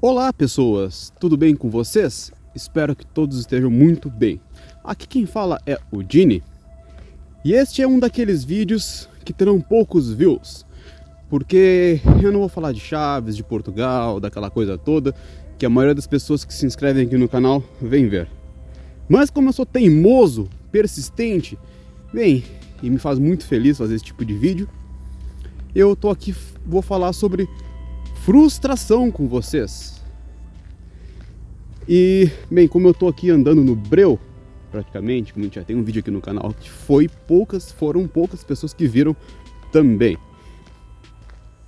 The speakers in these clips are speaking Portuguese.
Olá, pessoas! Tudo bem com vocês? Espero que todos estejam muito bem. Aqui quem fala é o Dini. E este é um daqueles vídeos que terão poucos views, porque eu não vou falar de Chaves, de Portugal, daquela coisa toda que a maioria das pessoas que se inscrevem aqui no canal vem ver. Mas como eu sou teimoso, persistente, bem, e me faz muito feliz fazer esse tipo de vídeo, eu tô aqui, vou falar sobre frustração com vocês. E, bem, como eu tô aqui andando no breu, praticamente, como a gente já tem um vídeo aqui no canal, que foi poucas, foram poucas pessoas que viram também.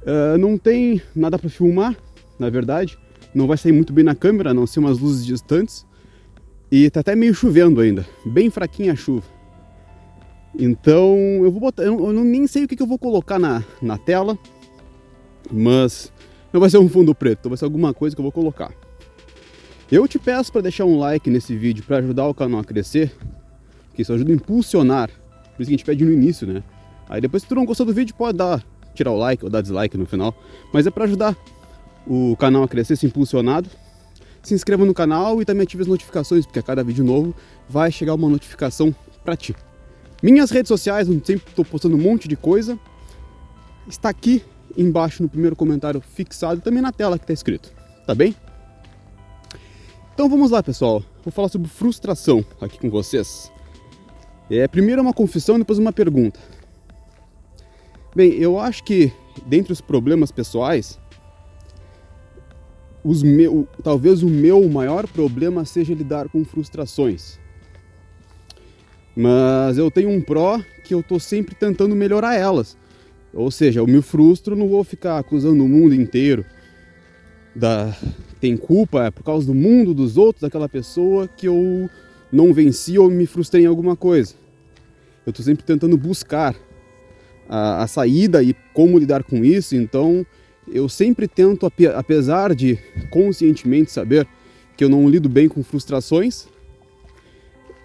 Uh, não tem nada para filmar, na verdade, não vai sair muito bem na câmera, a não ser umas luzes distantes. E tá até meio chovendo ainda, bem fraquinha a chuva. Então eu vou botar, eu, eu nem sei o que, que eu vou colocar na, na tela, mas não vai ser um fundo preto, vai ser alguma coisa que eu vou colocar. Eu te peço para deixar um like nesse vídeo para ajudar o canal a crescer, que isso ajuda a impulsionar. Por isso que a gente pede no início, né? Aí depois se tu não gostou do vídeo, pode dar, tirar o like ou dar dislike no final, mas é para ajudar o canal a crescer, se impulsionado. Se inscreva no canal e também ative as notificações, porque a cada vídeo novo vai chegar uma notificação para ti. Minhas redes sociais, onde sempre estou postando um monte de coisa, está aqui embaixo no primeiro comentário fixado também na tela que está escrito, tá bem? Então vamos lá, pessoal. Vou falar sobre frustração aqui com vocês. É, primeiro uma confissão, depois uma pergunta. Bem, eu acho que dentre os problemas pessoais, os meu, talvez o meu maior problema seja lidar com frustrações. Mas eu tenho um pró que eu estou sempre tentando melhorar elas. Ou seja, eu me frustro, não vou ficar acusando o mundo inteiro da tem culpa é por causa do mundo, dos outros, daquela pessoa que eu não venci ou me frustrei em alguma coisa. Eu estou sempre tentando buscar a, a saída e como lidar com isso, então eu sempre tento, apesar de conscientemente saber que eu não lido bem com frustrações,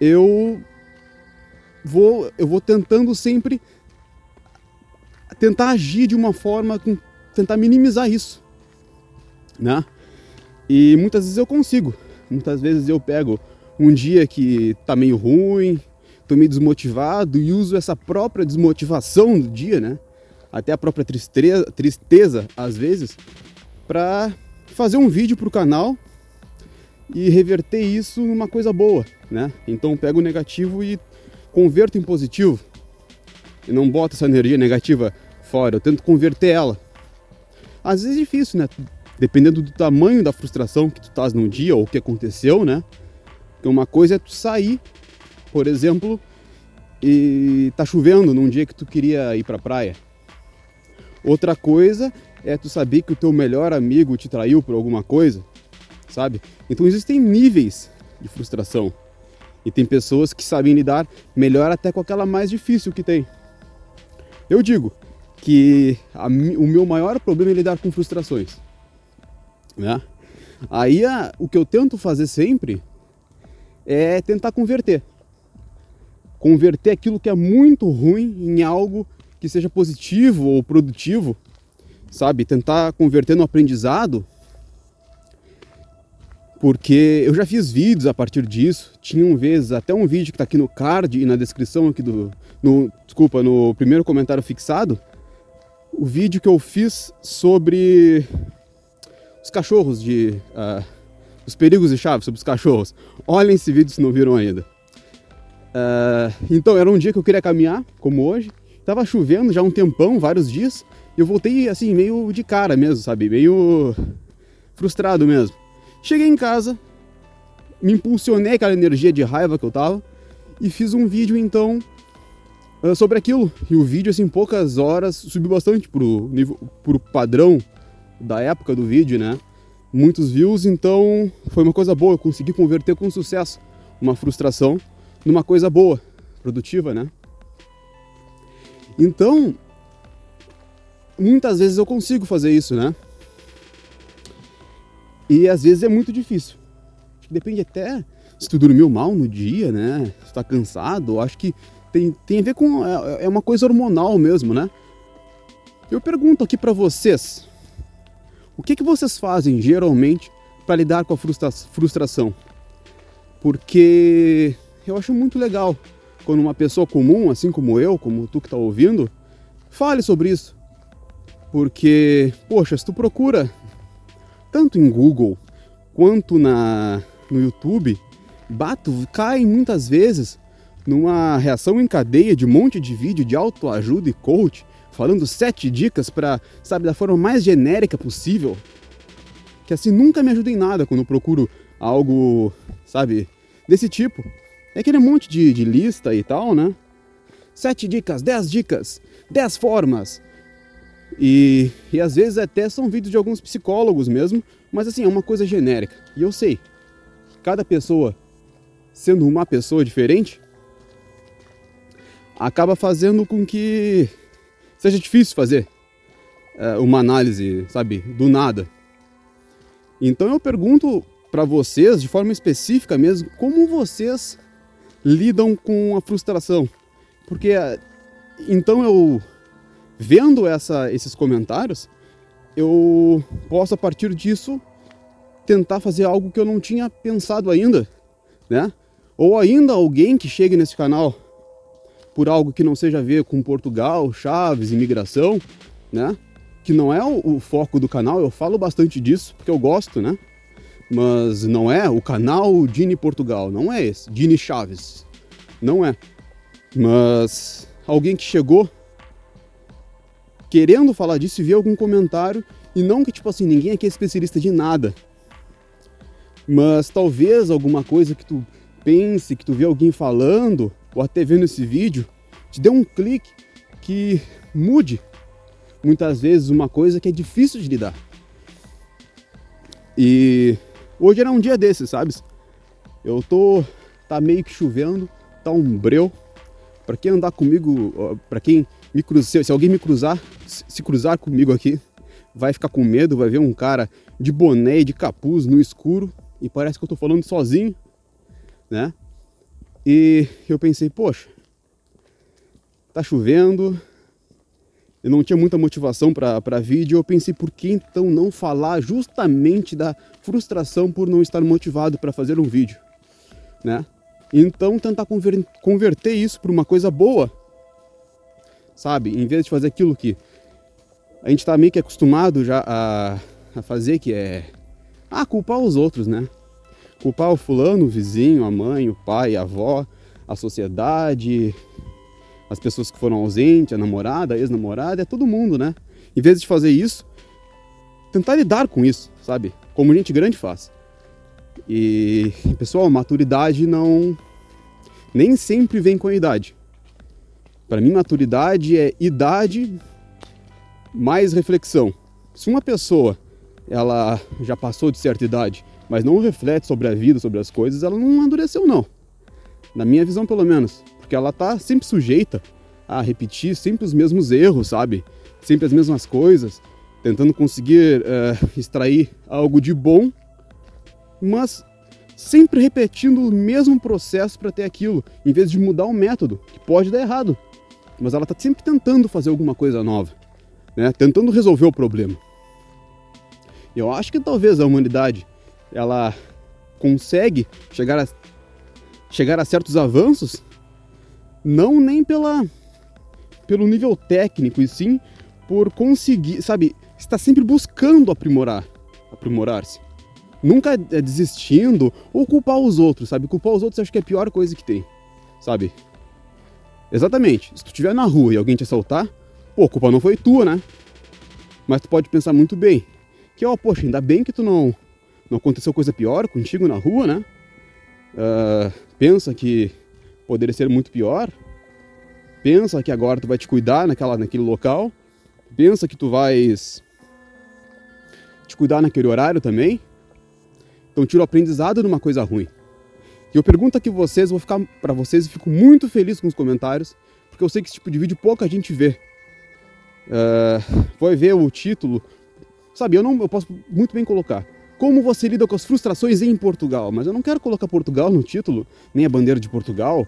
eu vou, eu vou tentando sempre tentar agir de uma forma, tentar minimizar isso, né? E muitas vezes eu consigo. Muitas vezes eu pego um dia que tá meio ruim, tô meio desmotivado e uso essa própria desmotivação do dia, né? até a própria tristeza, tristeza às vezes, para fazer um vídeo para o canal e reverter isso numa coisa boa, né? Então pego o negativo e converto em positivo. E não boto essa energia negativa fora, eu tento converter ela. Às vezes é difícil, né? Dependendo do tamanho da frustração que tu estás no dia ou o que aconteceu, né? Porque uma coisa é tu sair, por exemplo, e tá chovendo num dia que tu queria ir pra praia. Outra coisa é tu saber que o teu melhor amigo te traiu por alguma coisa, sabe? Então existem níveis de frustração. E tem pessoas que sabem lidar melhor até com aquela mais difícil que tem. Eu digo que a, o meu maior problema é lidar com frustrações. Né? Aí a, o que eu tento fazer sempre é tentar converter. Converter aquilo que é muito ruim em algo que seja positivo ou produtivo, sabe? Tentar converter no aprendizado. Porque eu já fiz vídeos a partir disso. Tinham vezes, até um vídeo que está aqui no card e na descrição aqui do. No, desculpa, no primeiro comentário fixado. O vídeo que eu fiz sobre os cachorros de. Uh, os perigos de chave sobre os cachorros. Olhem esse vídeo se não viram ainda. Uh, então era um dia que eu queria caminhar, como hoje, Tava chovendo já um tempão, vários dias, e eu voltei assim, meio de cara mesmo, sabe? Meio frustrado mesmo. Cheguei em casa, me impulsionei aquela energia de raiva que eu tava e fiz um vídeo então ah, sobre aquilo. E o vídeo, assim, em poucas horas, subiu bastante pro, nível, pro padrão da época do vídeo, né? Muitos views, então foi uma coisa boa. Eu consegui converter com sucesso uma frustração numa coisa boa, produtiva, né? Então, muitas vezes eu consigo fazer isso, né? E às vezes é muito difícil. Depende até se tu dormiu mal no dia, né? Se tu tá cansado, acho que tem, tem a ver com. É, é uma coisa hormonal mesmo, né? Eu pergunto aqui para vocês: o que, que vocês fazem geralmente para lidar com a frustra frustração. Porque eu acho muito legal quando uma pessoa comum, assim como eu, como tu que está ouvindo, fale sobre isso. Porque, poxa, se tu procura tanto em Google quanto na, no YouTube, bato, cai muitas vezes numa reação em cadeia de um monte de vídeo de autoajuda e coach, falando sete dicas para, sabe, da forma mais genérica possível. Que assim nunca me ajuda em nada quando eu procuro algo, sabe, desse tipo. É aquele monte de, de lista e tal, né? Sete dicas, dez dicas, dez formas. E, e às vezes até são vídeos de alguns psicólogos mesmo, mas assim, é uma coisa genérica. E eu sei, cada pessoa sendo uma pessoa diferente, acaba fazendo com que seja difícil fazer é, uma análise, sabe, do nada. Então eu pergunto para vocês, de forma específica mesmo, como vocês lidam com a frustração. Porque então eu vendo essa, esses comentários, eu posso a partir disso tentar fazer algo que eu não tinha pensado ainda, né? Ou ainda alguém que chegue nesse canal por algo que não seja a ver com Portugal, Chaves, imigração, né? Que não é o, o foco do canal, eu falo bastante disso porque eu gosto, né? mas não é o canal Dini Portugal, não é esse, Dini Chaves, não é. Mas alguém que chegou querendo falar disso e ver algum comentário e não que tipo assim ninguém aqui é especialista de nada, mas talvez alguma coisa que tu pense, que tu vê alguém falando ou até vendo esse vídeo, te dê um clique que mude muitas vezes uma coisa que é difícil de lidar. E Hoje era um dia desses, sabes? Eu tô. tá meio que chovendo, tá um breu. Pra quem andar comigo, pra quem me se alguém me cruzar, se cruzar comigo aqui, vai ficar com medo, vai ver um cara de boné e de capuz no escuro e parece que eu tô falando sozinho, né? E eu pensei, poxa, tá chovendo, eu não tinha muita motivação para vídeo, eu pensei por que então não falar justamente da frustração por não estar motivado para fazer um vídeo, né? Então tentar converter isso para uma coisa boa, sabe? Em vez de fazer aquilo que a gente está meio que acostumado já a, a fazer, que é ah, culpar os outros, né? Culpar o fulano, o vizinho, a mãe, o pai, a avó, a sociedade, as pessoas que foram ausentes, a namorada, a ex-namorada, é todo mundo, né? Em vez de fazer isso, tentar lidar com isso, sabe? Como gente grande faz. E, pessoal, maturidade não. nem sempre vem com a idade. Para mim, maturidade é idade mais reflexão. Se uma pessoa ela já passou de certa idade, mas não reflete sobre a vida, sobre as coisas, ela não amadureceu, não. Na minha visão, pelo menos porque ela tá sempre sujeita a repetir sempre os mesmos erros, sabe? Sempre as mesmas coisas, tentando conseguir uh, extrair algo de bom, mas sempre repetindo o mesmo processo para ter aquilo, em vez de mudar o método, que pode dar errado. Mas ela está sempre tentando fazer alguma coisa nova, né? tentando resolver o problema. Eu acho que talvez a humanidade ela consegue chegar a, chegar a certos avanços não nem pela pelo nível técnico, e sim por conseguir, sabe, está sempre buscando aprimorar, aprimorar-se. Nunca é desistindo ou culpar os outros, sabe? Culpar os outros acho que é a pior coisa que tem, sabe? Exatamente. Se tu estiver na rua e alguém te assaltar, pô, a culpa não foi tua, né? Mas tu pode pensar muito bem. Que, ó, poxa, ainda bem que tu não, não aconteceu coisa pior contigo na rua, né? Uh, pensa que poderia ser muito pior. Pensa que agora tu vai te cuidar naquela, naquele local. Pensa que tu vais te cuidar naquele horário também. Então tira o aprendizado de uma coisa ruim. E eu pergunto aqui vocês, vou ficar para vocês e fico muito feliz com os comentários, porque eu sei que esse tipo de vídeo pouca gente vê. Uh, vai ver o título, sabe? Eu não, eu posso muito bem colocar como você lida com as frustrações em Portugal. Mas eu não quero colocar Portugal no título, nem a bandeira de Portugal,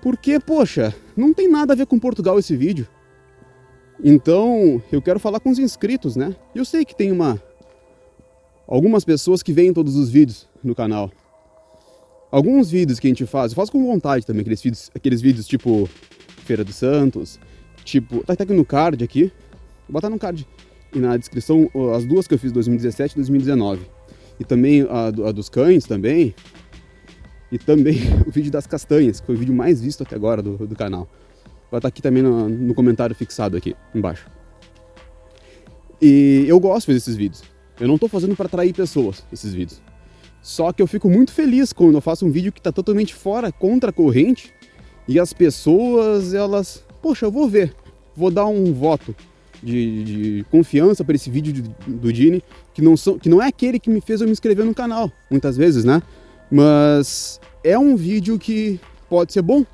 porque, poxa, não tem nada a ver com Portugal esse vídeo. Então, eu quero falar com os inscritos, né? Eu sei que tem uma algumas pessoas que veem todos os vídeos no canal. Alguns vídeos que a gente faz, eu faço com vontade também, aqueles vídeos, aqueles vídeos tipo Feira dos Santos, tipo, tá até aqui no card aqui, vou botar no card e na descrição as duas que eu fiz 2017 e 2019. E também a, a dos cães também. E também o vídeo das castanhas, que foi o vídeo mais visto até agora do, do canal. Vai estar aqui também no, no comentário fixado aqui embaixo. E eu gosto de fazer esses vídeos. Eu não estou fazendo para atrair pessoas, esses vídeos. Só que eu fico muito feliz quando eu faço um vídeo que está totalmente fora, contra a corrente, e as pessoas, elas, poxa, eu vou ver, vou dar um voto de, de confiança para esse vídeo do, do Dini, que não, são, que não é aquele que me fez eu me inscrever no canal, muitas vezes, né? Mas é um vídeo que pode ser bom.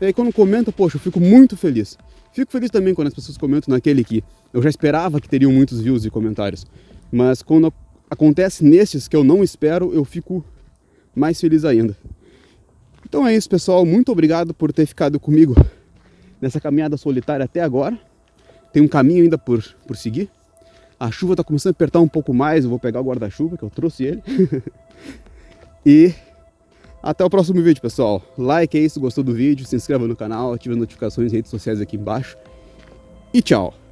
E aí quando comenta, poxa, eu fico muito feliz. Fico feliz também quando as pessoas comentam naquele que eu já esperava que teriam muitos views e comentários. Mas quando acontece nesses que eu não espero, eu fico mais feliz ainda. Então é isso, pessoal. Muito obrigado por ter ficado comigo nessa caminhada solitária até agora. Tem um caminho ainda por, por seguir. A chuva está começando a apertar um pouco mais. Eu vou pegar o guarda-chuva, que eu trouxe ele. e até o próximo vídeo, pessoal. Like aí se gostou do vídeo, se inscreva no canal, ative as notificações em redes sociais aqui embaixo. E tchau!